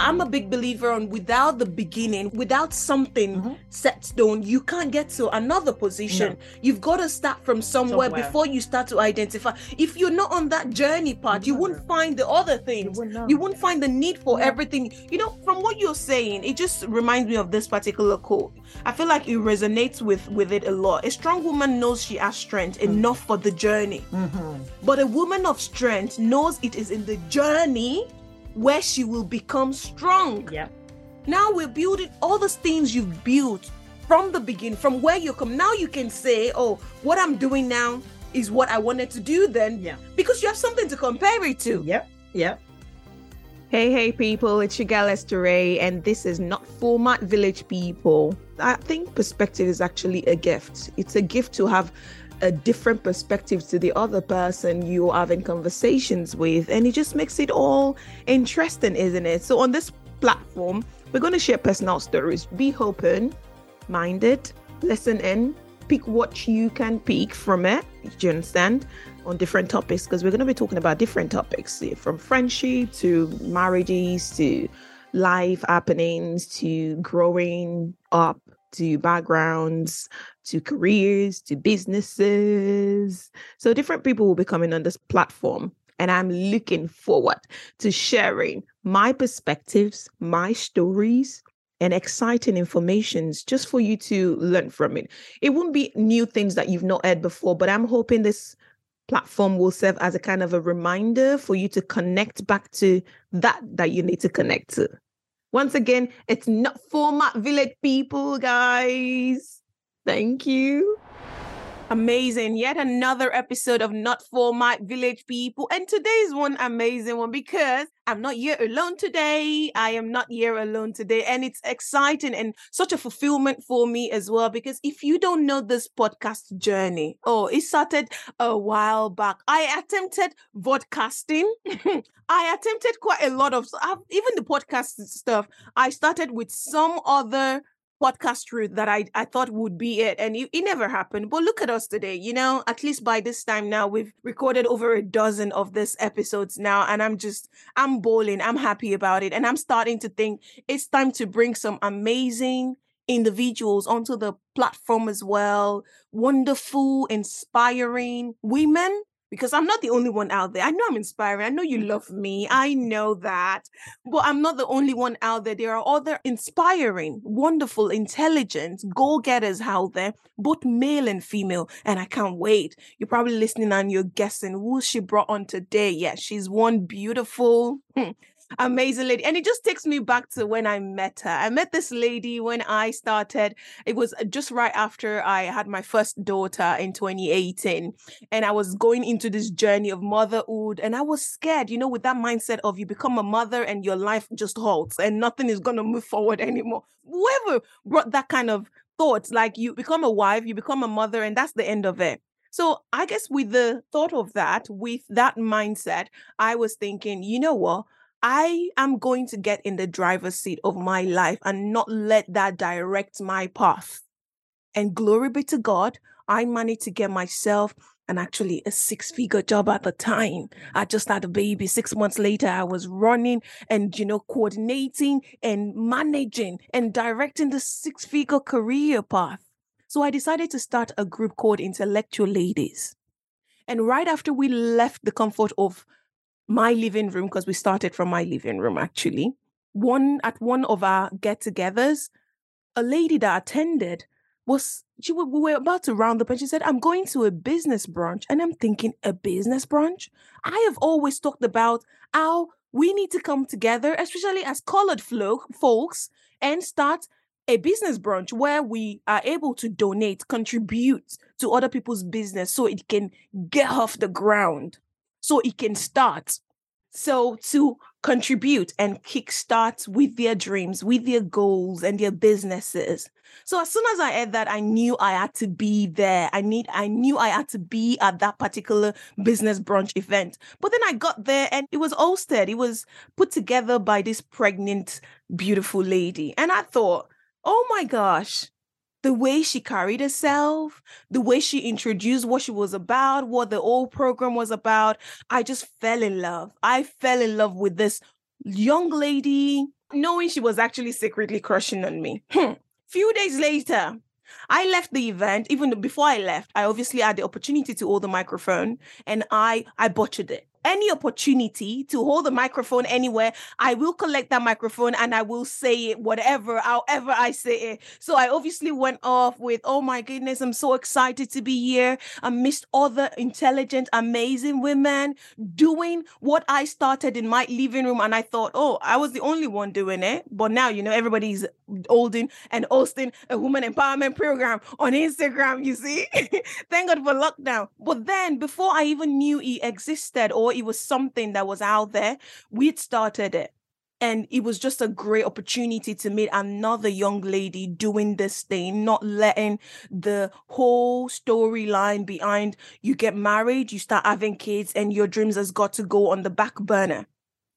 I'm a big believer on without the beginning, without something mm-hmm. set stone, you can't get to another position. No. You've got to start from somewhere, somewhere, before you start to identify. If you're not on that journey part, you wouldn't find the other things. You wouldn't find the need for no. everything. You know, from what you're saying, it just reminds me of this particular quote. I feel like it resonates with with it a lot. A strong woman knows she has strength mm-hmm. enough for the journey. Mm-hmm. But a woman of strength knows it is in the journey where she will become strong. Yeah. Now we're building all those things you've built from the beginning, from where you come. Now you can say, oh, what I'm doing now is what I wanted to do then. Yeah. Because you have something to compare it to. Yep. Yep. Hey, hey, people, it's your gal Esther Ray, and this is not for my village people. I think perspective is actually a gift. It's a gift to have a different perspective to the other person you're having conversations with. And it just makes it all interesting, isn't it? So on this platform, we're going to share personal stories. Be open minded, listen in, pick what you can pick from it. Do you understand? On different topics, because we're going to be talking about different topics eh, from friendship to marriages to life happenings to growing up to backgrounds, to careers, to businesses. So different people will be coming on this platform. And I'm looking forward to sharing my perspectives, my stories, and exciting informations just for you to learn from it. It won't be new things that you've not heard before, but I'm hoping this platform will serve as a kind of a reminder for you to connect back to that that you need to connect to. Once again, it's not for my village people, guys. Thank you. Amazing. Yet another episode of Not For My Village People. And today's one amazing one because I'm not here alone today. I am not here alone today. And it's exciting and such a fulfillment for me as well. Because if you don't know this podcast journey, oh, it started a while back. I attempted vodcasting. I attempted quite a lot of even the podcast stuff. I started with some other podcast route that I, I thought would be it. And it, it, never happened. But look at us today. You know, at least by this time now, we've recorded over a dozen of this episodes now. And I'm just, I'm bowling. I'm happy about it. And I'm starting to think it's time to bring some amazing individuals onto the platform as well. Wonderful, inspiring women because I'm not the only one out there. I know I'm inspiring. I know you love me. I know that. But I'm not the only one out there. There are other inspiring, wonderful, intelligent goal getters out there, both male and female. And I can't wait. You're probably listening and you're guessing who she brought on today. Yeah, she's one beautiful. Hmm, Amazing lady. And it just takes me back to when I met her. I met this lady when I started. It was uh, just right after I had my first daughter in 2018. And I was going into this journey of motherhood. And I was scared, you know, with that mindset of you become a mother and your life just halts and nothing is going to move forward anymore. Whoever brought that kind of thought, like you become a wife, you become a mother, and that's the end of it. So I guess with the thought of that, with that mindset, I was thinking, you know what? I am going to get in the driver's seat of my life and not let that direct my path. And glory be to God, I managed to get myself and actually a six figure job at the time. I just had a baby. Six months later, I was running and, you know, coordinating and managing and directing the six figure career path. So I decided to start a group called Intellectual Ladies. And right after we left the comfort of my living room because we started from my living room actually. One at one of our get-togethers, a lady that attended was she we were about to round up and she said, I'm going to a business brunch. And I'm thinking, a business brunch? I have always talked about how we need to come together, especially as colored folk, folks, and start a business brunch where we are able to donate, contribute to other people's business so it can get off the ground so it can start. So to contribute and kickstart with their dreams, with their goals and their businesses. So as soon as I heard that, I knew I had to be there. I need I knew I had to be at that particular business brunch event. But then I got there and it was hosted. It was put together by this pregnant, beautiful lady. And I thought, oh my gosh, the way she carried herself, the way she introduced what she was about, what the whole program was about, I just fell in love. I fell in love with this young lady knowing she was actually secretly crushing on me. Hmm. Few days later, I left the event. Even before I left, I obviously had the opportunity to hold the microphone, and I I butchered it any opportunity to hold the microphone anywhere, I will collect that microphone and I will say it, whatever, however I say it. So I obviously went off with, oh my goodness, I'm so excited to be here. I missed other intelligent, amazing women doing what I started in my living room. And I thought, oh, I was the only one doing it. But now, you know, everybody's holding and hosting a woman empowerment program on Instagram, you see? Thank God for lockdown. But then before I even knew it existed or it was something that was out there, we'd started it. And it was just a great opportunity to meet another young lady doing this thing, not letting the whole storyline behind you get married, you start having kids, and your dreams has got to go on the back burner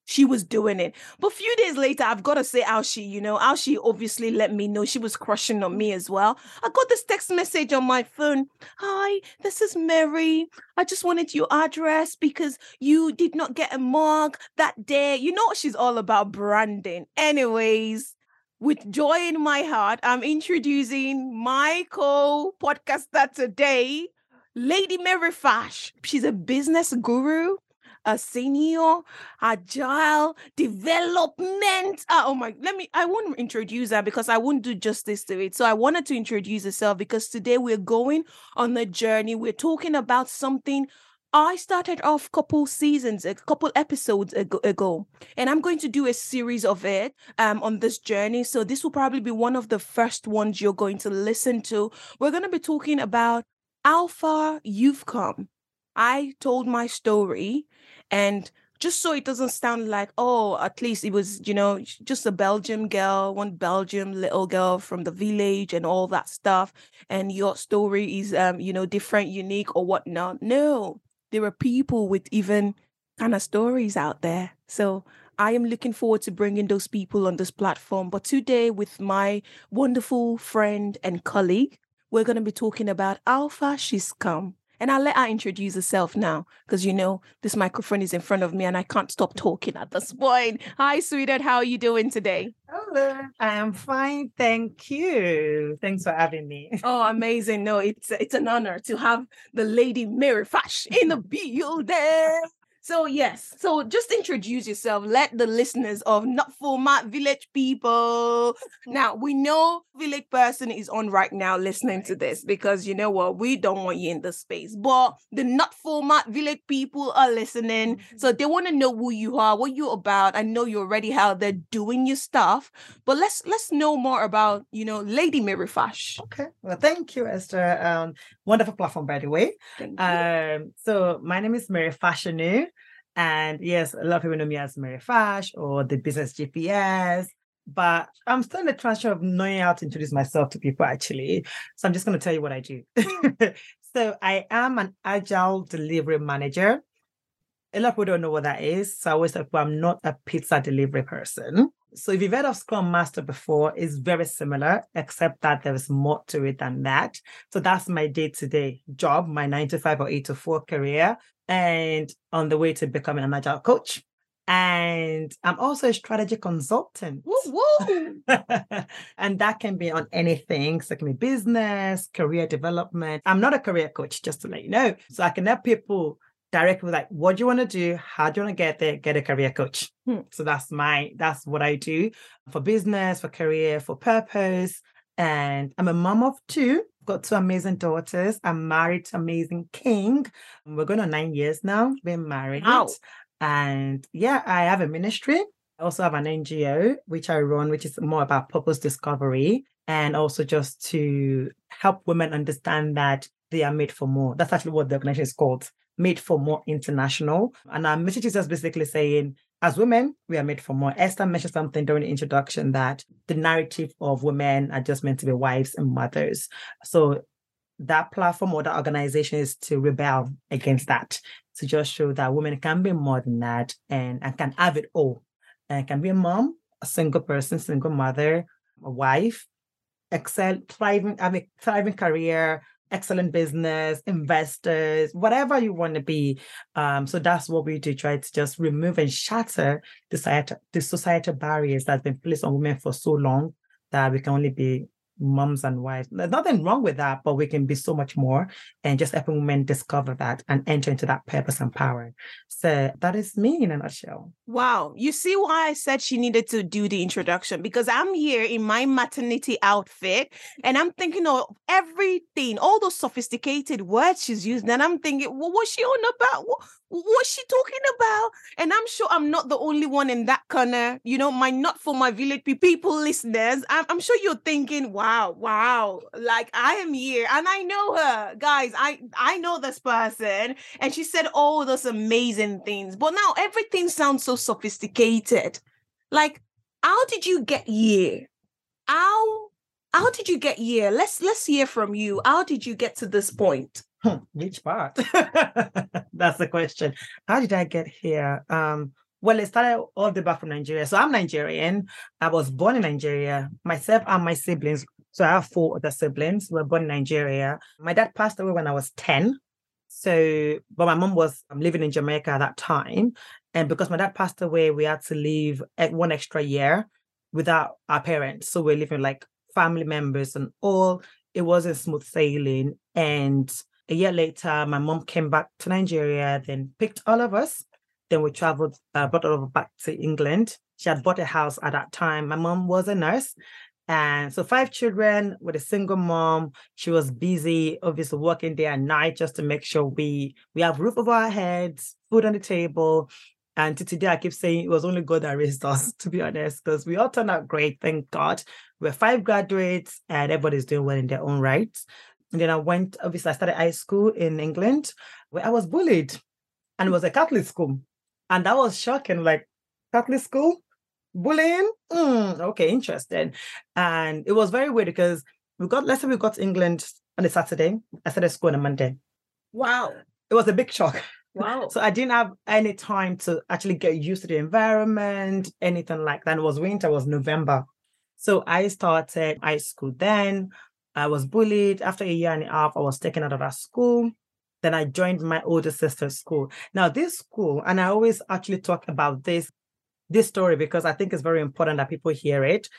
she was doing it. But a few days later, I've got to say she, you know, she obviously let me know she was crushing on me as well. I got this text message on my phone. Hi, this is Mary. I just wanted your address because you did not get a mug that day. You know she's all about branding. Anyways, with joy in my heart, I'm introducing my co-podcaster today, Lady Mary Fash. She's a business guru a senior, agile, development. Uh, oh my, let me, I won't introduce her because I won't do justice to it. So I wanted to introduce herself because today we're going on the journey. We're talking about something I started off couple seasons, a couple episodes ago, ago, and I'm going to do a series of it um, on this journey. So this will probably be one of the first ones you're going to listen to. We're going to be talking about how far you've come. I told my story and just so it doesn't sound like, oh, at least it was, you know, just a Belgium girl, one Belgium little girl from the village and all that stuff. And your story is, um, you know, different, unique or whatnot. No, there are people with even kind of stories out there. So I am looking forward to bringing those people on this platform. But today, with my wonderful friend and colleague, we're going to be talking about how far she's come and I'll let her introduce herself now because you know this microphone is in front of me and I can't stop talking at this point. Hi, sweetheart. How are you doing today? Hello. I am fine. Thank you. Thanks for having me. Oh, amazing. No, it's it's an honor to have the lady Mary Fash in the building. So yes, so just introduce yourself. Let the listeners of Not For My Village people. Now we know Village person is on right now listening to this because you know what we don't want you in the space, but the Not For My Village people are listening, mm-hmm. so they want to know who you are, what you're about. I know you're already out there doing your stuff, but let's let's know more about you know Lady Mary Fash. Okay, well, thank you, Esther. Um, wonderful platform, by the way. Um, so my name is Mary Fashanu. And yes, a lot of people know me as Mary Fash or the business GPS, but I'm still in the transition of knowing how to introduce myself to people actually. So I'm just going to tell you what I do. so I am an agile delivery manager. A lot of people don't know what that is. So I always tell people I'm not a pizza delivery person. So if you've heard of Scrum Master before, it's very similar, except that there is more to it than that. So that's my day-to-day job, my nine to five or eight to four career and on the way to becoming an agile coach. And I'm also a strategy consultant. Woo, woo. and that can be on anything. So it can be business, career development. I'm not a career coach, just to let you know. So I can help people directly like, what do you want to do? How do you want to get there? Get a career coach. Hmm. So that's my, that's what I do for business, for career, for purpose. And I'm a mom of two got two amazing daughters. I'm married to amazing king. We're going on nine years now, being married. Wow. And yeah, I have a ministry. I also have an NGO, which I run, which is more about purpose discovery and also just to help women understand that they are made for more. That's actually what the organization is called, Made for More International. And our message is just basically saying as women, we are made for more. Esther mentioned something during the introduction that the narrative of women are just meant to be wives and mothers. So that platform or that organization is to rebel against that, to just show that women can be more than that and, and can have it all. And can be a mom, a single person, single mother, a wife, excel, thriving, have a thriving career, excellent business, investors, whatever you want to be. Um, so that's what we do, try to just remove and shatter the societal, the societal barriers that's been placed on women for so long that we can only be moms and wives. There's nothing wrong with that, but we can be so much more and just helping women discover that and enter into that purpose and power. So that is me in a nutshell. Wow. You see why I said she needed to do the introduction because I'm here in my maternity outfit and I'm thinking of everything, all those sophisticated words she's using. And I'm thinking, well, what's she on about? What, what's she talking about? And I'm sure I'm not the only one in that corner. You know, my not for my village people listeners. I'm, I'm sure you're thinking, wow, wow, like I am here and I know her, guys. I I know this person, and she said all those amazing things. But now everything sounds so sophisticated. Like, how did you get here? How how did you get here? Let's let's hear from you. How did you get to this point? Which part? That's the question. How did I get here? Um, well, it started all the way back from Nigeria. So I'm Nigerian. I was born in Nigeria. Myself and my siblings. So I have four other siblings. We were born in Nigeria. My dad passed away when I was 10. So, but my mom was um, living in Jamaica at that time. And because my dad passed away, we had to leave one extra year without our parents. So we're living like family members and all. It wasn't smooth sailing. And a year later, my mom came back to Nigeria, then picked all of us. Then we traveled, uh, brought all of us back to England. She had bought a house at that time. My mom was a nurse. And so five children with a single mom. She was busy, obviously working day and night just to make sure we we have roof over our heads, food on the table. And to today, I keep saying it was only God that raised us, to be honest, because we all turned out great, thank God. We're five graduates and everybody's doing well in their own right. And then I went, obviously, I started high school in England where I was bullied and it was a Catholic school. And that was shocking. Like, Catholic school? Bullying? Mm, okay, interesting. And it was very weird because we got, let's say we got to England on a Saturday. I started school on a Monday. Wow. It was a big shock. Wow. So I didn't have any time to actually get used to the environment, anything like that. It was winter, it was November. So I started high school then. I was bullied. After a year and a half, I was taken out of that school. Then I joined my older sister's school. Now, this school, and I always actually talk about this, this story because I think it's very important that people hear it.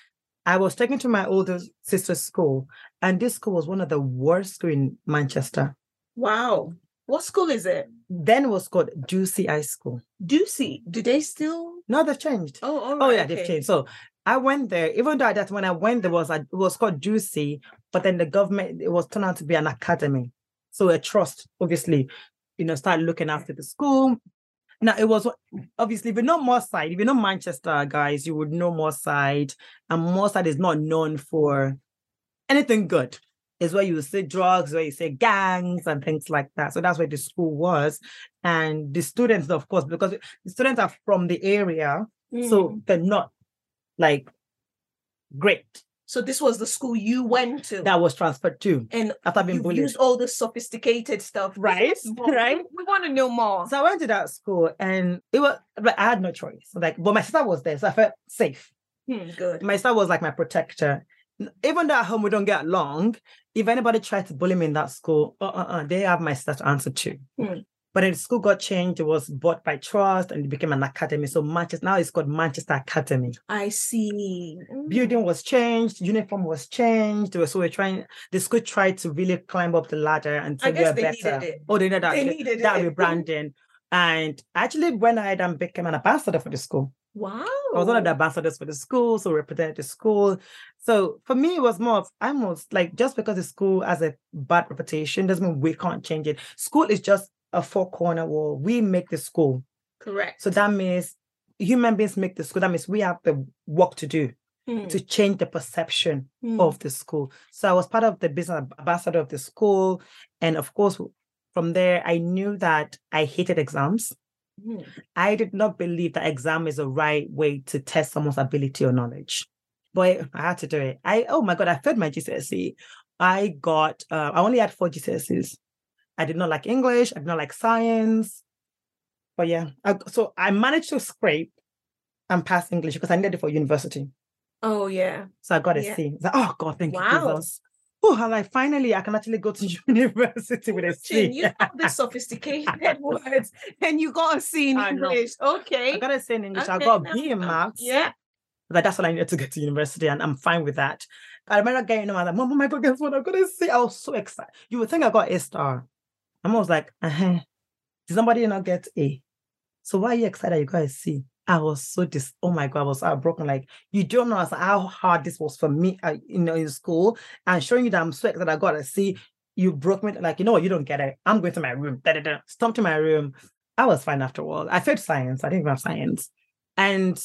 I was taken to my older sister's school, and this school was one of the worst school in Manchester. Wow. What school is it? Then it was called Ducie High School. Ducie. Do they still? No, they've changed. Oh, all oh, right. Oh, yeah, okay. they've changed. So I went there, even though that when I went, there was a, it was called Ducie, but then the government it was turned out to be an academy. So a trust, obviously, you know, started looking after the school. Now it was obviously if you know Moss Side, if you know Manchester guys, you would know Moss Side, and Moss Side is not known for anything good. Is where you say drugs, where you say gangs and things like that. So that's where the school was, and the students, of course, because the students are from the area, so Mm. they're not like great. So this was the school you went to. That was transferred to and after being you bullied. used all the sophisticated stuff. Right, right. We, want to know more. So I went to that school and it was but I had no choice. Like, but my sister was there, so I felt safe. Hmm, good. My sister was like my protector. Even though at home we don't get along, if anybody tried to bully me in that school, uh, uh, uh, they have my sister to answer to. Hmm. But then the school got changed. It was bought by trust and it became an academy. So Manchester now it's called Manchester Academy. I see. Mm. Building was changed, uniform was changed. So we're trying. The school tried to really climb up the ladder and I to guess better. needed it. Oh, they needed that. They needed that it. rebranding. And actually went ahead and became an ambassador for the school. Wow. I was one of the ambassadors for the school, so represented the school. So for me, it was more of almost like just because the school has a bad reputation doesn't mean we can't change it. School is just a four corner wall. We make the school. Correct. So that means human beings make the school. That means we have the work to do Hmm, to change the perception hmm. of the school. So I was part of the business ambassador of the school. And of course, from there, I knew that I hated exams. Hmm. I did not believe that exam is the right way to test someone's ability or knowledge. But I had to do it. I oh my god, I failed my GCSE. I got uh, I only had four GCSEs. I did not like English. I did not like science. But yeah, I, so I managed to scrape and pass English because I needed it for university. Oh yeah. So I got a Yeah. C. I like, oh God, thank Wow. you, Jesus. oh, I'm like finally I can actually go to university with a Chin, you have the sophisticated words and you got a C in I know. English. Okay. I got a C in English. I Okay, got a now- B in maths. Yeah. Like that's all I needed to get to university, and I'm fine with that. I remember getting home, I was like, Mom, oh my God, guess what? I'm gonna see. I was so excited. You would think I got a star. Mom was like, uh-huh. Did somebody not get A? So why are you excited you a C? I was so dis oh my god, I was heartbroken. Like you don't know how hard this was for me, uh, you know, in school, and showing you that I'm so excited I got a C. You broke me, like you know what, you don't get it. I'm going to my room. Da, da, da. Stomped to my room. I was fine after all. I failed science. I didn't have science, and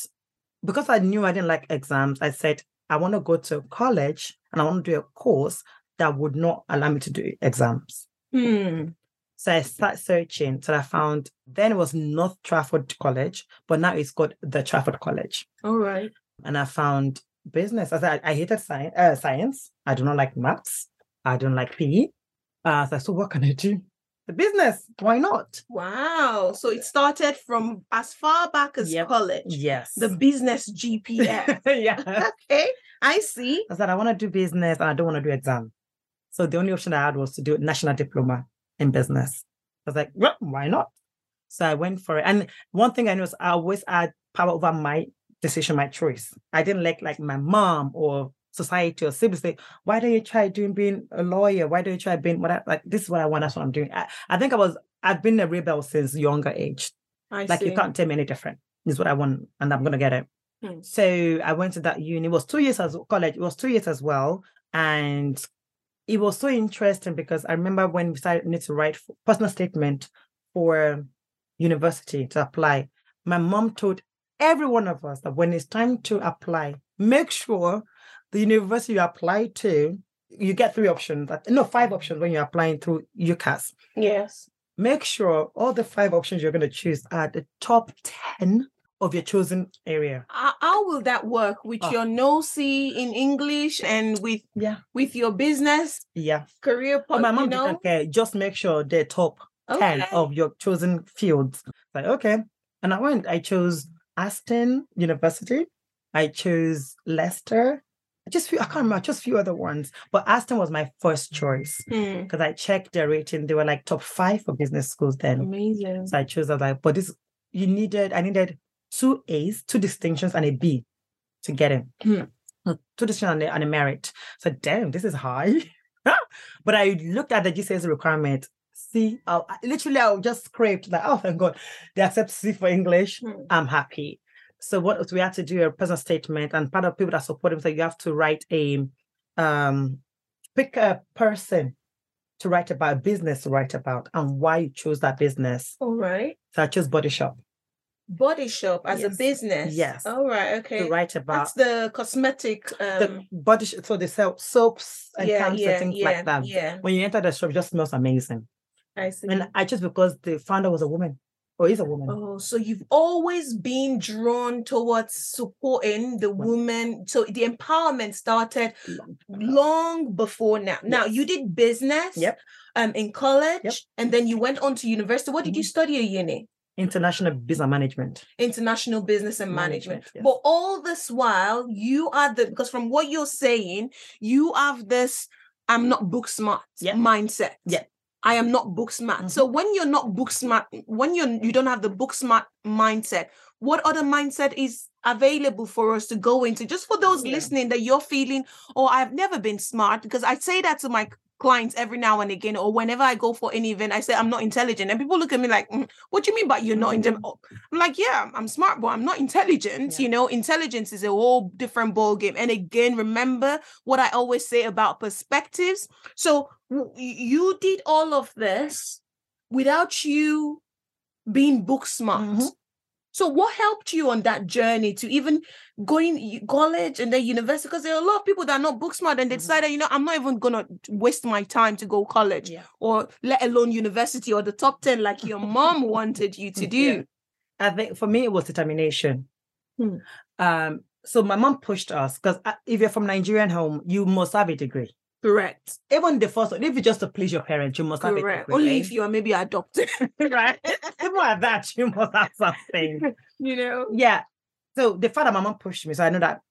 because I knew I didn't like exams, I said I want to go to college and I want to do a course that would not allow me to do exams. Hmm. So I started searching till I found then it was North Trafford College, but now it's called the Trafford College. All right. And I found business. I said I, I hated science. Uh, science. I do not like maths. I don't like PE. Uh, so, I said, so what can I do? The business. Why not? Wow. So it started from as far back as Yep. college. Yes. The business GPS. yeah. okay. I see. I said I want to do business and I don't want to do exam. So the only option I had was to do a national diploma in business. I was like, well, why not? So I went for it. And one thing I know is I always had power over my decision, my choice. I didn't like like my mom or society or siblings say, why don't you try doing being a lawyer? Why don't you try being what I like? This is what I want. That's what I'm doing. I, I think I was I've been a rebel since younger age. I Like see. you can't tell me any different. This is what I want, and I'm gonna get it. Hmm. So I went to that uni. It was two years as college. It was two years as well, and it was so interesting because I remember when we started need to write personal statement for university to apply. My mom told every one of us that when it's time to apply, make sure the university you apply to, you get three options. No, five options when you're applying through UCAS Yes. make sure all the five options you're going to choose are the top 10 of your chosen area. How, how will that work with Oh. your NOC in English and with Yeah. with your business Yeah. career? But po- my you mom know? didn't care. Just make sure they're top 10 of your chosen fields. Like, okay. And I went, I chose Aston University. I chose Leicester. Just few, I can't remember, just few other ones. But Aston was my first choice Hmm. because I checked their rating. They were like top five for business schools then. Amazing. So I chose, I was like, but this, you needed, I needed two A's, two distinctions, and a B to get in. So Two distinctions and a, and a merit. So damn, this is high. but I looked at the GCSE requirement. See, I, literally, I just scraped like, oh, thank God, they accept C for English. Hmm. I'm happy. So what we had to do a personal statement, and part of people that support him, so you have to write a um pick a person to write about, a business to write about, and why you chose that business. All right. So I chose Body Shop Body shop as a business. Yes. All right. Okay. to write about That's the cosmetic. the Um, body. Sh- so they sell soaps and yeah, yeah, and things yeah, like that. yeah. When you enter the shop, it just smells amazing. I see. And I just because the founder was a woman or is a woman. Oh, so you've always been drawn towards supporting the Women. woman. So the empowerment started long before now. Now you did business Yep. um in college and then you went on to university. What did you Mhm. study at uni? International business management. International business and management. Management, yes. But all this while, you are the because from what you're saying, you have this I'm not book smart Yeah. mindset. Yeah. I am not book smart. So mm-hmm. when you're not book smart, when you're you don't have the book smart mindset, what other mindset is available for us to go into? Just for those Yeah. listening that you're feeling, oh, I've never been smart, because I say that to my clients every now and again, or whenever I go for any event, I say I'm not intelligent, and people look at me like, "Mm, "What do you mean by you're not intelligent?" I'm like, "Yeah, I'm- smart, but I'm not intelligent." Yeah. You know, intelligence is a whole different ball game. And again, remember what I always say about perspectives. So w- you did all of this without you being book smart. Mhm. So what helped you on that journey to even going college and then university? Because there are a lot of people that are not book smart and they Mhm. decided, you know, I'm not even gonna waste my time to go college Yeah. or let alone university or the top 10 like your mom wanted you to do. Yeah. I think for me it was determination. Hmm. Um, so my mom pushed us because if you're from Nigerian home, you must have a degree. Correct. Even the first one, if you just to please your parents, you must have a. Only if you are maybe adopted. right? Even at that, you must have something. you know? yeah. So the fact that my mom pushed me, so I know that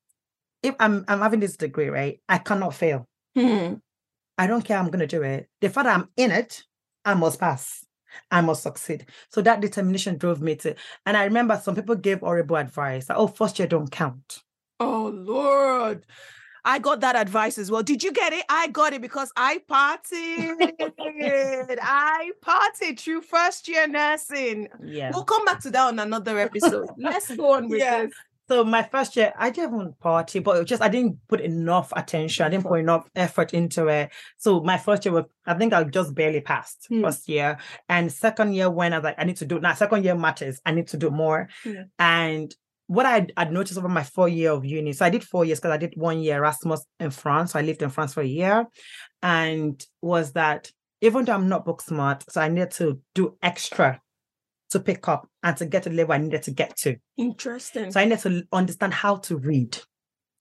if I'm I'm having this degree, right, I cannot fail. Hmm. I don't care, I'm going to do it. The fact that I'm in it, I must pass. I must succeed. So that determination drove me to. And I remember some people gave horrible advice. Like, oh, first year don't count. Oh Lord. I got that advice as well. Did you get it? I got it because I partied. I partied through first year nursing. Yeah. We'll come back to that on another episode. Let's go on with Yeah. this. So my first year, I didn't party, but it was just I didn't put enough attention. I didn't put enough effort into it. So my first year was, I think I just barely passed Hmm. first year. And second year, when I was like, I need to do now, second year matters. I need to do more. Yeah. And what I I'd noticed over my four year of uni, so I did four years because I did one year Erasmus in France. So I lived in France for a year, and was that even though I'm not book smart, so I needed to do extra to pick up and to get to the level I needed to get to. Interesting. So I needed to understand how to read,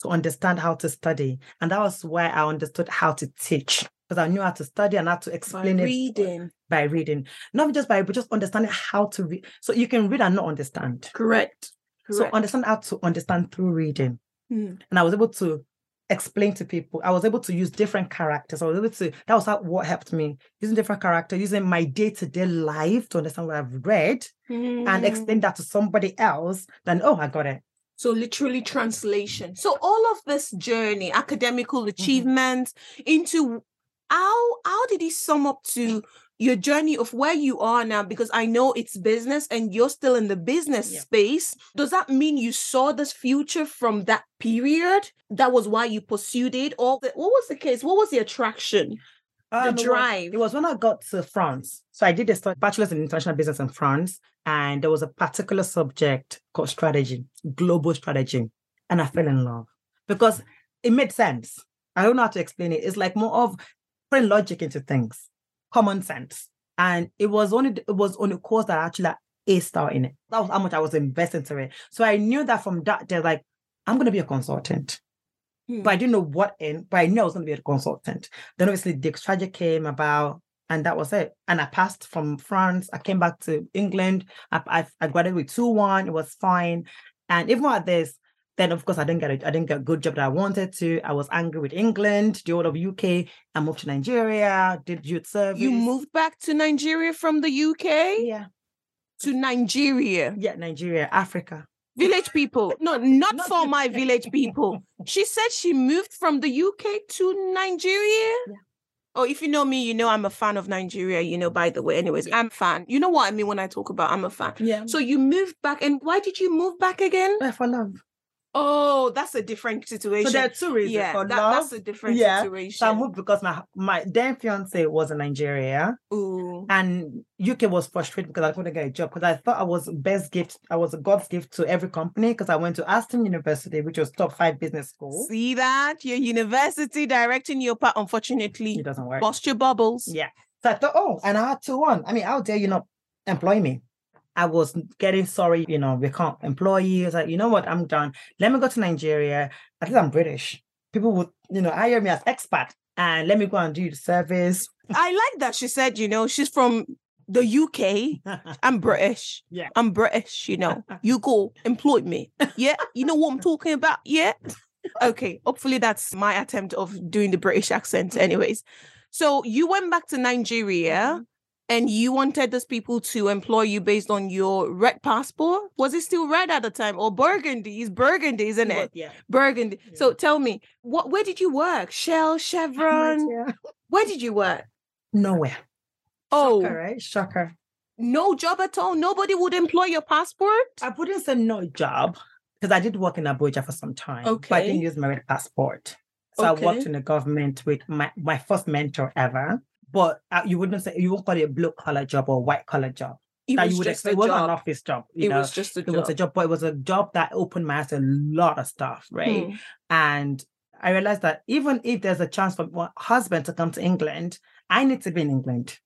to understand how to study. And that was where I understood how to teach because I knew how to study and how to By explain it reading. by reading. Not just by, but just understanding how to read. So you can read and not understand. Correct. So understand how to understand through reading. Hmm. And I was able to explain to people. I was able to use different characters. I was able to, that was how, what helped me. Using different characters, using my day-to-day life to understand what I've read and Hmm. explain that to somebody else, then oh, I got it. So literally translation. So all of this journey, academical Mm-hmm. achievements into how how did he sum up to your journey of where you are now? Because I know it's business and you're still in the business Yeah. space. Does that mean you saw this future from that period? That was why you pursued it? Or the- what was the case? What was the attraction? Um, it was- drive. It was when I got to France. So I did a bachelor's in international business in France, and there was a particular subject called strategy, global strategy, and I fell in love because it made sense. I don't know how to explain it. It's like more of putting logic into things, common sense, and it was only it was on a course that I actually like, a star in it. That was how much I was investing into it. So I knew that from that day, like I'm going to be a consultant hmm. but I didn't know what in, but I knew I was going to be a consultant. Then obviously the strategy came about, and that was it. And I passed from France. I came back to England. I I, I graduated with two one. It was fine. And even at this, then of course I didn't get a, I didn't get a good job that I wanted to. I was angry with England, the whole of UK. I moved to Nigeria, did youth service. You moved back to Nigeria from the UK yeah, to Nigeria. yeah, Nigeria, Africa. Village people. No, not, Not for my village people. She said she moved from the UK to Nigeria. Yeah. Oh, if you know me, you know I'm a fan of Nigeria, you know, by the way. Anyways, I'm a fan. You know what I mean when I talk about I'm a fan. Yeah, So you moved back, and why did you move back again? Uh, for love. Oh, that's a different situation. So there are two reasons yeah, for that- love. that's a different Yeah. situation. So I moved because my my then fiance was in Nigeria. Ooh. And UK was frustrated because I couldn't get a job because I thought I was best gift. I was a God's gift to every company because I went to Aston University, which was top five business school. See that? Your university directing your part, Unfortunately, It doesn't work. bust your bubbles. Yeah. So I thought, oh, and I had two one. I mean, how dare you not employ me? I was getting sorry, you know, we can't employ you. I was like, you know what, I'm done. Let me go to Nigeria. At least I'm British. People would, you know, hire me as expat and let me go and do the service. I like that she said, you know, she's from the UK. I'm British. Yeah. I'm British, you know. You go employ me. Yeah. You know what I'm talking about? Yeah. Okay. Hopefully that's my attempt of doing the British accent, anyways. So you went back to Nigeria mm-hmm. And you wanted those people to employ you based on your red passport. Was it still red at the time or burgundy? It's burgundy, isn't it? Yeah. Burgundy. Yeah. So tell me, what where did you work? Shell, Chevron? Yeah. Where did you work? Nowhere. Oh, Shocker, right? Shocker. no job at all. Nobody would employ your passport. I wouldn't say no job because I did work in Abuja for some time. Okay. But I didn't use my red passport. So I worked in the government with my, my first mentor ever. But uh, you wouldn't say you won't call it a blue collar job or white collar job. It that was you would just expect. It wasn't an office job. You It know, was just a it job. was a job, but it was a job that opened my eyes to a lot of stuff, right? Hmm. And I realized that even if there's a chance for my husband to come to England, I need to be in England.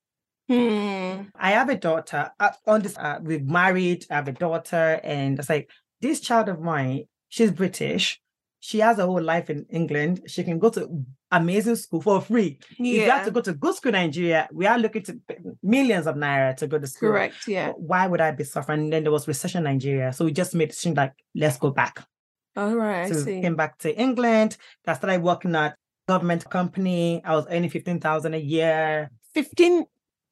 Hmm. I have a daughter. Uh, on this, uh, we've married. I have a daughter, and it's like this child of mine. She's British. She has a whole life in England. She can go to amazing school for free. If you have to go to good school in Nigeria, we are looking to millions of naira to go to school. Correct. Yeah. Why would I be suffering? And then there was recession in Nigeria, so we just made the decision like let's go back. All right. I so we see. came back to England. I started working at government company. I was earning 15,000 a year. 15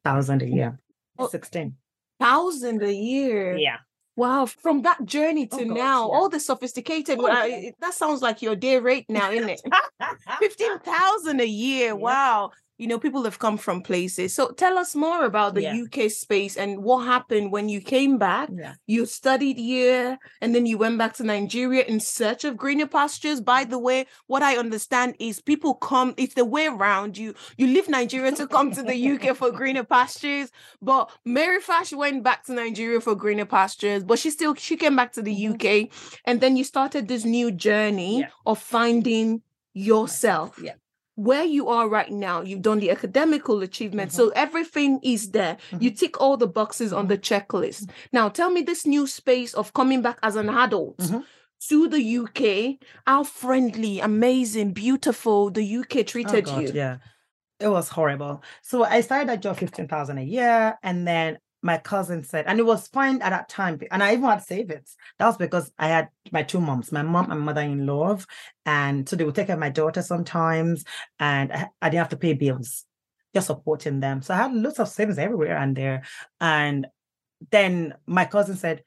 thousand a year. Oh. 16. thousand a year. Yeah. Wow, from that journey oh to Oh, gosh, now, yeah. all the sophisticated. Oh, well, yeah. I- that sounds like your day rate now, isn't it? Fifteen thousand a year. Yeah. Wow. You know, people have come from places. So tell us more about the Yeah. UK space and what happened when you came back. yeah. You studied here and then you went back to Nigeria in search of greener pastures. By the way, what I understand is people come, it's the way around. You you leave Nigeria to come to the UK for greener pastures. But Mary Fash went back to Nigeria for greener pastures, but she still she came back to the Mhm. UK. And then you started this new journey Yeah. of finding yourself Yeah. Where you are right now, you've done the academical achievement. Mhm. So everything is there. You tick all the boxes on the checklist. Now, tell me this new space of coming back as an adult Mhm. to the UK, how friendly, amazing, beautiful the UK Oh, treated God, you. Yeah. It was horrible. So I started that job 15,000 a year. And then my cousin said, and it was fine at that time. And I even had savings. That was because I had my two moms, my mom and mother in law. And so they would take care of my daughter sometimes. And I, I didn't have to pay bills, just supporting them. So I had lots of savings everywhere and there. And then my cousin said,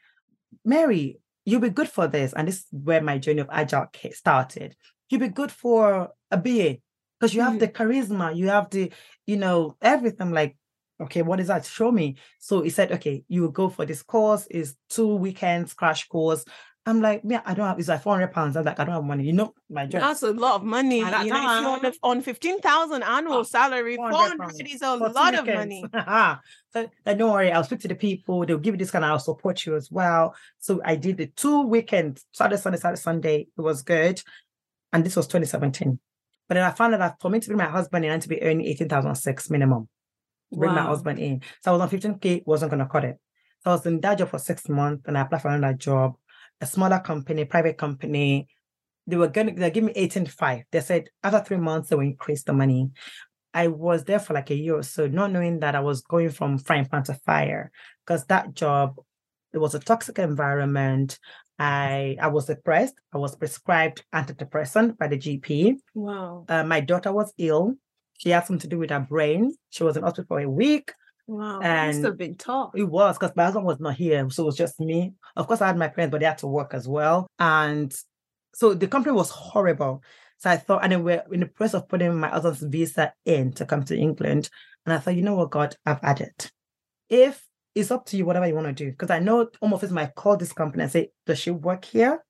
Mary, you'll be good for this. And this is where my journey of Agile started. You'll be good for a BA because you have Mm. the charisma, you have the, you know, everything like, okay, what is that? Show me. So he said, okay, you go for this course, is two weekends crash course. I'm like, yeah, I don't have, it's like 400 pounds. I'm like, I don't have money. You know, my job. That's a lot of money. At that You know, on, a- on 15,000 annual Oh, salary, 400 400 pounds is a lot of money. so like, don't worry, I'll speak to the people. They'll give you this kind of, I'll support you as well. So I did the two weekends, Saturday, Sunday, Saturday, Sunday. It was good. And this was 2017. But then I found out that for me to bring my husband I had to be earning 18,006 minimum. Bring my husband in. So I was on 15K, wasn't going to cut it. So I was in that job for six months and I applied for another job, a smaller company, private company. They were going to they give me 18.5. They said after three months, they will increase the money. I was there for like a year or so, not knowing that I was going from frying pan to fire because that job, it was a toxic environment. I I was depressed. I was prescribed antidepressant by the GP. Wow. Uh, my daughter was ill. She had something to do with her brain. She was in hospital for a week. Wow. That must have been tough. It was because my husband was not here, so it was just me. Of course, I had my parents, but they had to work as well. And so the company was horrible. So I thought, and then we're in the process of putting my husband's visa in to come to England. And I thought, you know what, God, I've had it. If it's up to you, whatever you want to do, because I know Home Office might call this company and say, Does she work here?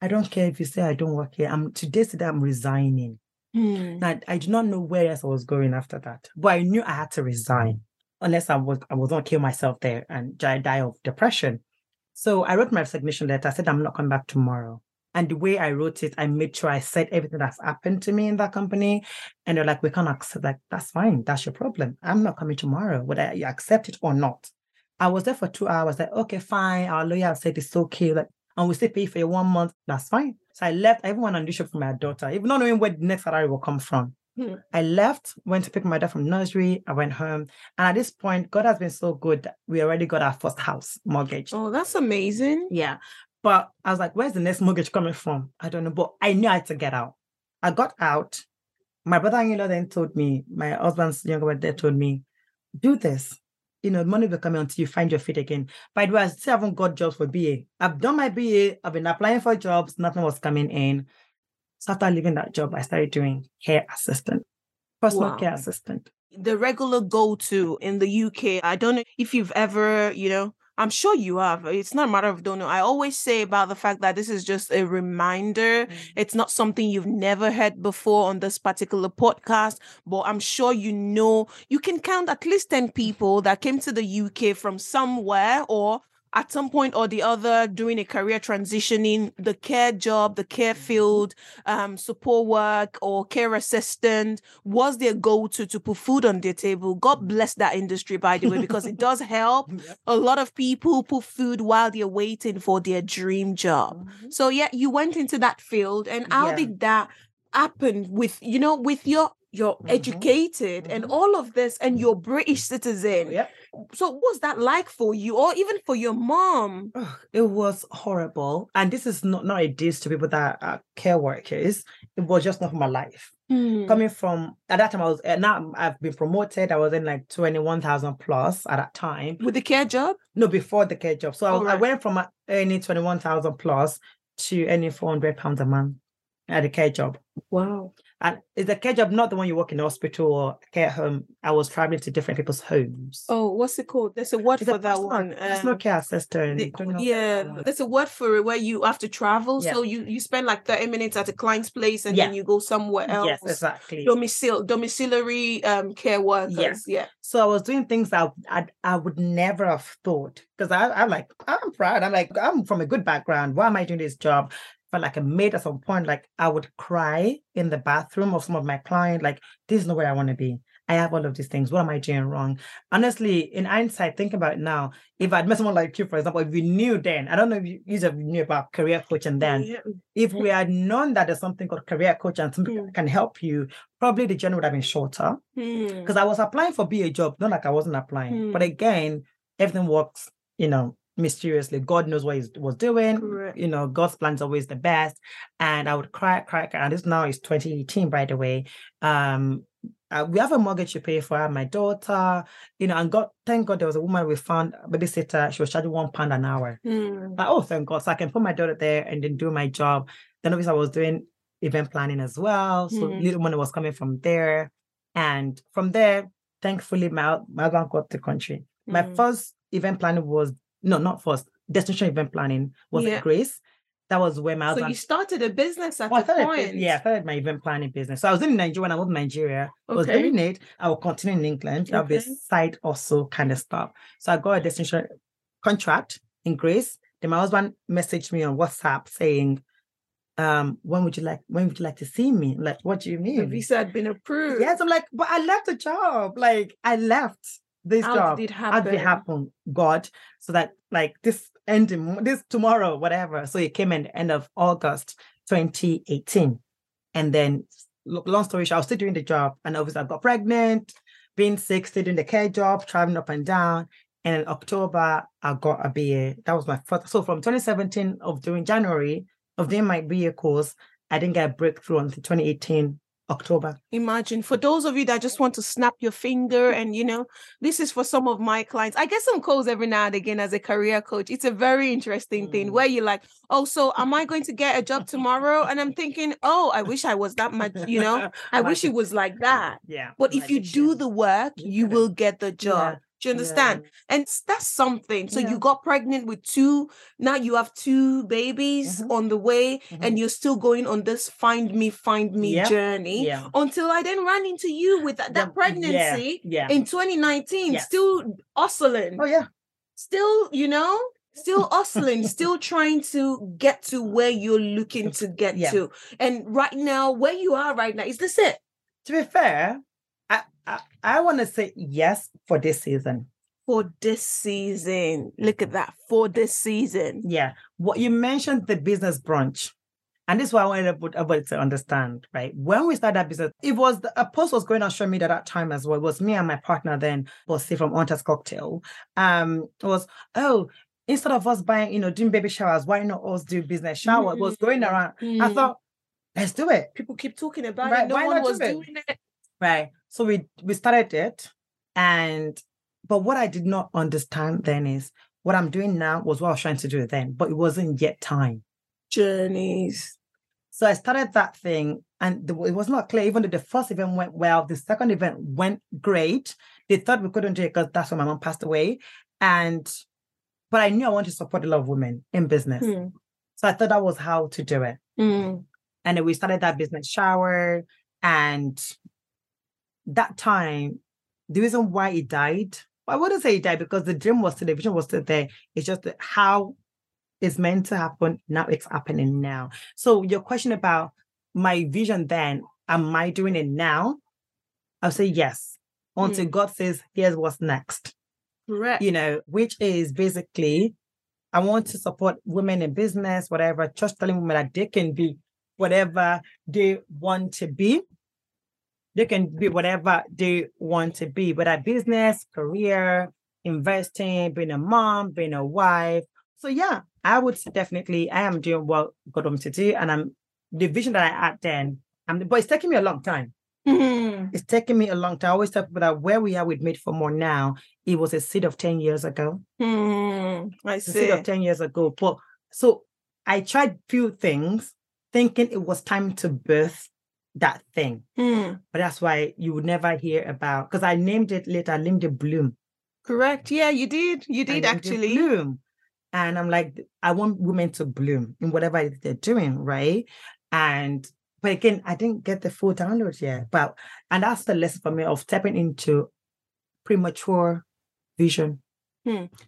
I don't care if you say I don't work here. I'm today, today I'm resigning. Hmm. Now, I do not know where else I was going after that, but I knew I had to resign unless I was I was to kill myself there and die, die of depression. So I wrote my resignation letter. I said I'm not coming back tomorrow. And the way I wrote it, I made sure I said everything that's happened to me in that company. And they're like, we can't accept like that's fine. That's your problem. I'm not coming tomorrow, whether you accept it or not. I was there for two hours. Like, okay, fine. Our lawyer said it's okay. Like, and we still pay for you one month. That's fine. So I left. I even went on audition for my daughter, even not knowing where the next salary will come from. Hmm. I left, went to pick my dad from nursery. I went home. And at this point, God has been so good that we already got our first house mortgage. Oh, that's amazing. Yeah. But I was like, where's the next mortgage coming from? I don't know. But I knew I had to get out. I got out. My brother-in-law then told me, my husband's younger brother told me, do this. You know, money will come until you find your feet again. By the way, I still haven't got jobs for BA. I've done my BA. I've been applying for jobs. Nothing was coming in. So after leaving that job, I started doing hair assistant, personal Wow. care assistant. the regular go-to in the UK. I don't know if you've ever, you know, I'm sure you have. It's not a matter of don't know. I always say about the fact that this is just a reminder. Mm. It's not something you've never heard before on this particular podcast, but I'm sure you know you can count at least 10 people that came to the UK from somewhere or at some point or the other doing a career transitioning the care job the care field um support work or care assistant was their go-to to put food on their table god bless that industry by the way because it does help Yep. a lot of people put food while they're waiting for their dream job Mhm. so yeah you went into that field and how Yeah. did that happen with you know with your you're Mhm. educated and Mhm. all of this and you're british citizen Yep. so what's that like for you or even for your mom it was horrible. And this is not, not a diss to people that are care workers. It was just not my life. Hmm. Coming from at that time, I was uh, now I've been promoted. I was in like 21,000 plus at that time. with the care job No, before the care job. So I, was- I went from uh, earning 21,000 plus to earning 400 pounds a month at a care job. wow And is the care job not the one you work in the hospital or care home? I was traveling to different people's homes. oh what's it called there's a word It's a for that personal- one It's um, care assistant. the- yeah there's a word for it where you have to travel Yeah. so you you spend like 30 minutes at a client's place and Yeah. then you go somewhere else Yes, exactly. domicil domiciliary um care workers yeah So I was doing things that I, I would never have thought because I'm like, I'm proud. I'm like, I'm from a good background. Why am I doing this job? Felt like a maid at some point, like I would cry in the bathroom of some of my clients, like, this is not where I want to be. I have all of these things. What am I doing wrong? Honestly, in hindsight, think about it now. If I'd met someone like you, for example, if you knew then, I don't know if you, you knew about career coaching then. Yeah. If we had known that there's something called career coach and something Mm. that can help you, probably the journey would have been shorter Hmm. because I was applying for BA job, not like I wasn't applying. But Hmm. again, everything works, you know, mysteriously. God knows what he was doing. Correct. You know, God's plan is always the best. And I would cry, cry, cry. And this now is 2018, by the way. Um, uh, we have a mortgage to pay for. My daughter, you know, and God, thank God there was a woman we found, a babysitter. She was charging one pound an hour. Like, oh, thank God. So I can put my daughter there and then do my job. Then obviously I was doing event planning as well. So Mhm. little money was coming from there. And from there, thankfully, my, my husband got the country. My Hmm. first event planning was, no, not first, destination event planning was Yeah. at Grace. That was where my So you started a business at well, I the point. yeah, I started my event planning business. So I was in Nigeria when I moved to Nigeria. I was Okay. doing it. I will continue in England. I'll be side also kind of stuff. So I got a destination contract in Grace. Then my husband messaged me on WhatsApp saying, um, when would you like when would you like to see me? Like, what do you The mean? visa had been approved. Yes, I'm like, but I left the job. Like I left this How job. did it How did it happen? God. So that like this ending, this tomorrow, whatever. So it came in the end of August 2018. And then lo- long story short, I was still doing the job. And obviously I got pregnant, being sick, still doing the care job, traveling up and down. And in October, I got a BA. That was my first. So from 2017 of doing January of doing my BA course, I didn't get a breakthrough until 2018 October. Imagine for those of you that just want to snap your finger, and you know, this is for some of my clients. I get some calls every now and again as a career coach. It's a very interesting thing Mm. where you're like, oh, so am I going to get a job tomorrow? And I'm thinking, oh, I wish I was that much, you know, I wish it was like that. Yeah. But if you do the work, You you get it. will get the job. Do you understand? And that's something. So Yeah. you got pregnant with two. Now you have two babies Mhm. on the way, Mhm. and you're still going on this find me, find me Yep. journey Yeah. until I then ran into you with that, that Yeah, pregnancy Yeah. in 2019, Yes. still hustling, Oh yeah. still, you know, still hustling, still trying to get to where you're looking to get Yeah. to. And right now, where you are right now, is this it? To be fair, I I, want to say yes for this season. For this season. Look at that. For this season. Yeah. What you mentioned the business brunch. And this is what I wanted everybody to understand, right? When we started that business, it was the, a post was going on social media at that time as well. It was me and my partner then, Bossy from Hunters Cocktail. Um, it was, oh, instead of us buying, you know, doing baby showers, why not us do business shower? It was going around. I Mm. thought, let's do it. people keep talking about Right, it. No why one not do doing it. Right. So we we started it, and but what I did not understand then is what I'm doing now was what I was trying to do then, but it wasn't yet time. Journeys. So I started that thing, and the, it was not clear. Even though the first event went well, the second event went great. They thought we couldn't do it because that's when my mom passed away, and but I knew I wanted to support a lot of women in business, Hmm. so I thought that was how to do it. Mm. and then we started that business shower and that time the reason why he died i wouldn't say he died because the dream was still the vision was still there. It's just how it's meant to happen now it's happening now. So your question about my vision then am i doing it now? I'll say yes until hmm. god says here's what's next. Correct. you know, which is basically I want to support women in business, whatever, just telling women that they can be whatever they want to be. They can be whatever they want to be, whether business, career, investing, being a mom, being a wife. So yeah, I would definitely I am doing what God wants me to do, and I'm the vision that I had then. I'm, but it's taking me a long time. Mhm. It's taking me a long time. I always tell people that where we are with Made for More now, it was a seed of 10 years ago. Hmm, I It's a see. seed of 10 years ago. But so I tried few things thinking it was time to birth that thing. Hmm, But that's why you would never hear about because I named it later, it Bloom. Correct. Yeah, you did. You did actually. Bloom. And I'm like, I want women to bloom in whatever they're doing, right? And but again, I didn't get the full download yet. But and that's the lesson for me of stepping into premature vision.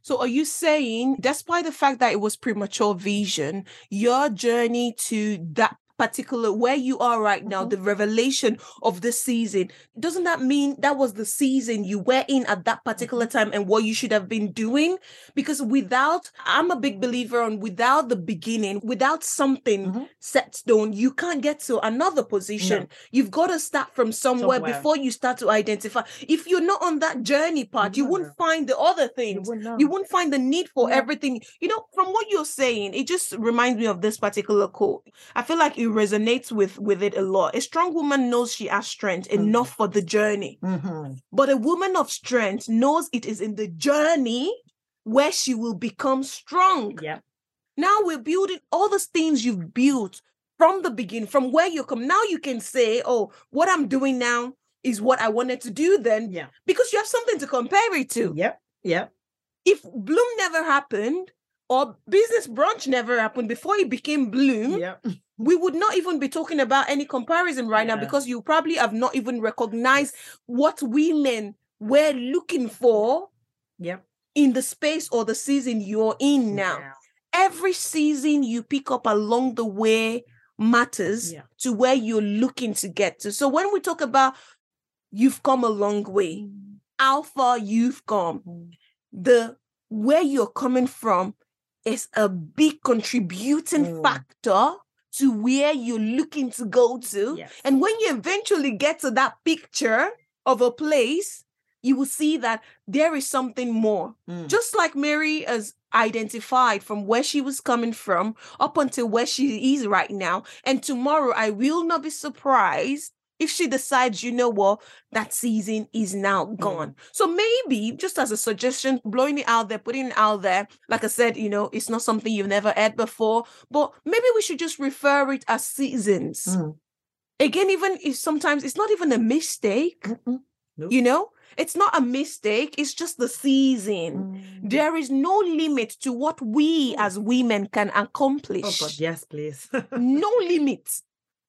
So are you saying, despite the fact that it was premature vision, your journey to that particular where you are right now, Mhm. the revelation of the season, doesn't that mean that was the season you were in at that particular time and what you should have been doing? Because without, I'm a big believer on without the beginning, without something Mhm. set stone, you can't get to another position. You've got to start from somewhere, Somewhere. before you start to identify. If you're not on that journey part, you No. wouldn't find the other You things wouldn't you won't find the need for Yeah. everything. You know, from what you're saying, it just reminds me of this particular quote. I feel like it resonates with with it a lot. A strong woman knows she has strength Mhm. enough for the journey, Mhm. but a woman of strength knows it is in the journey where she will become strong. Yeah. Now we're building all those things you've built from the beginning, from where you come. Now you can say, "Oh, what I'm doing now." Is what I wanted to do then Yeah. because you have something to compare it to Yep. Yep. if Bloom never happened or business brunch never happened before it became Bloom, Yep. We would not even be talking about any comparison right now because you probably have not even recognized what women were looking for Yep. in the space or the season you're in now. Yeah. Every season you pick up along the way matters Yeah. to where you're looking to get to. So when we talk about you've come a long way, how far you've come, Mm. the where you're coming from is a big contributing Mm. factor to where you're looking to go to. Yes. And when you eventually get to that picture of a place, you will see that there is something more. Mm. Just like Mary has identified from where she was coming from up until where she is right now. And tomorrow, I will not be surprised if she decides, you know what, that season is now gone. So maybe, just as a suggestion, blowing it out there, putting it out there, like I said, you know, it's not something you've never heard before, but maybe we should just refer it as seasons. Mm. Again, even if sometimes it's not even a mistake, Nope. you know, it's not a mistake, it's just the season. Mm. There is no limit to what we Mm. as women can accomplish. Oh God, yes, please. No limit.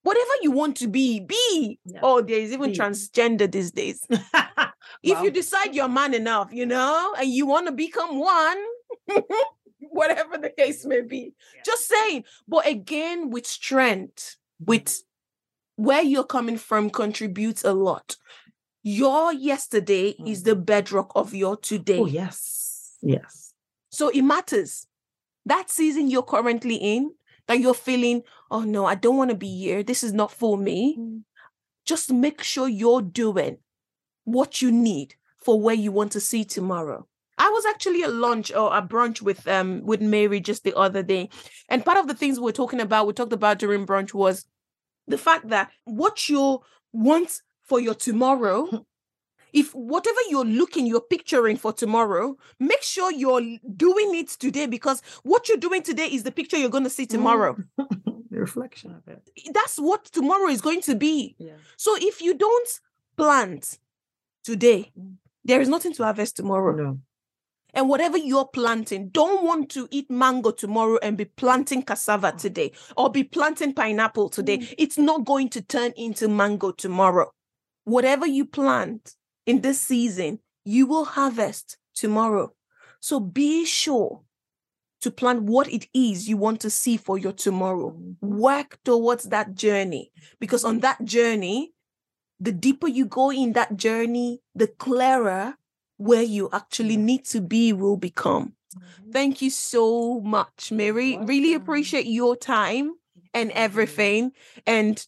Whatever you want to be, be. Yeah. Oh, there is even Be. transgender these days. If you decide you're man enough, you know, and you want to become one, whatever the case may be, Yeah. just saying. But again, with strength, with where you're coming from contributes a lot. Your yesterday is the mm. bedrock of your today. oh yes, yes. So it matters. That season you're currently in, that you're feeling, oh no, I don't want to be here. This is not for me. Mm. Just make sure you're doing what you need for where you want to see tomorrow. I was actually at lunch or a brunch with um with Mary just the other day. And part of the things we are talking about, we talked about during brunch was the fact that what you want for your tomorrow, if whatever you're looking, you're picturing for tomorrow, make sure you're doing it today because what you're doing today is the picture you're going to see tomorrow. the reflection of it. That's what tomorrow is going to be. Yeah. So if you don't plant today, Mm. there is nothing to harvest tomorrow. No. And whatever you're planting, don't want to eat mango tomorrow and be planting cassava today or be planting pineapple today. Mm. It's not going to turn into mango tomorrow. Whatever you plant in this season, you will harvest tomorrow. So be sure to plant what it is you want to see for your tomorrow. Work towards that journey because on that journey, the deeper you go in that journey, the clearer where you actually need to be will become. Mhm. Thank you so much, Mary. Really appreciate your time and everything. And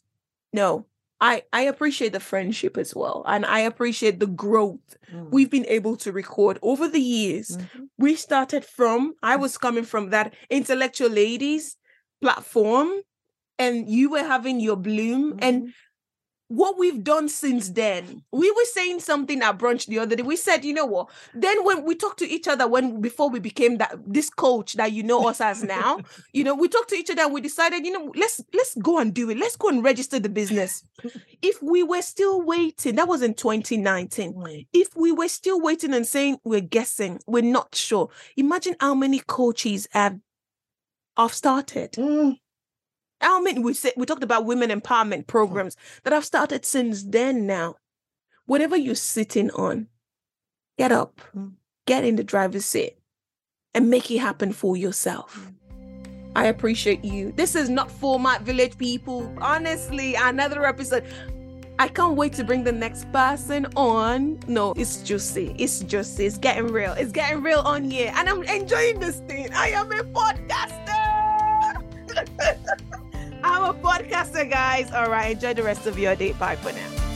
no, I I appreciate the friendship as well, and I appreciate the growth Mm. we've been able to record over the years. Mhm. We started from I was coming from that intellectual ladies platform, and you were having your bloom, and Mhm. What we've done since then. We were saying something at brunch the other day. We said, you know what? Then when we talked to each other when before we became that this coach that you know us as now, you know, we talked to each other and we decided, you know, let's let's go and do it. Let's go and register the business. if we were still waiting, that was in 2019. Mm. If we were still waiting and saying we're guessing, we're not sure. Imagine how many coaches have have started Mm. How many we said we talked about women empowerment programs that have started since then now. Whatever you're sitting on get up Mm. get in the driver's seat and make it happen for yourself. I appreciate you. This is not for my village people. Honestly another episode. I can't wait to bring the next person on. No it's juicy. It's juicy. It's getting real. It's getting real on here. And i'm enjoying this thing. I am a podcaster I'm a podcaster, guys. All right, enjoy the rest of your day. Bye for now.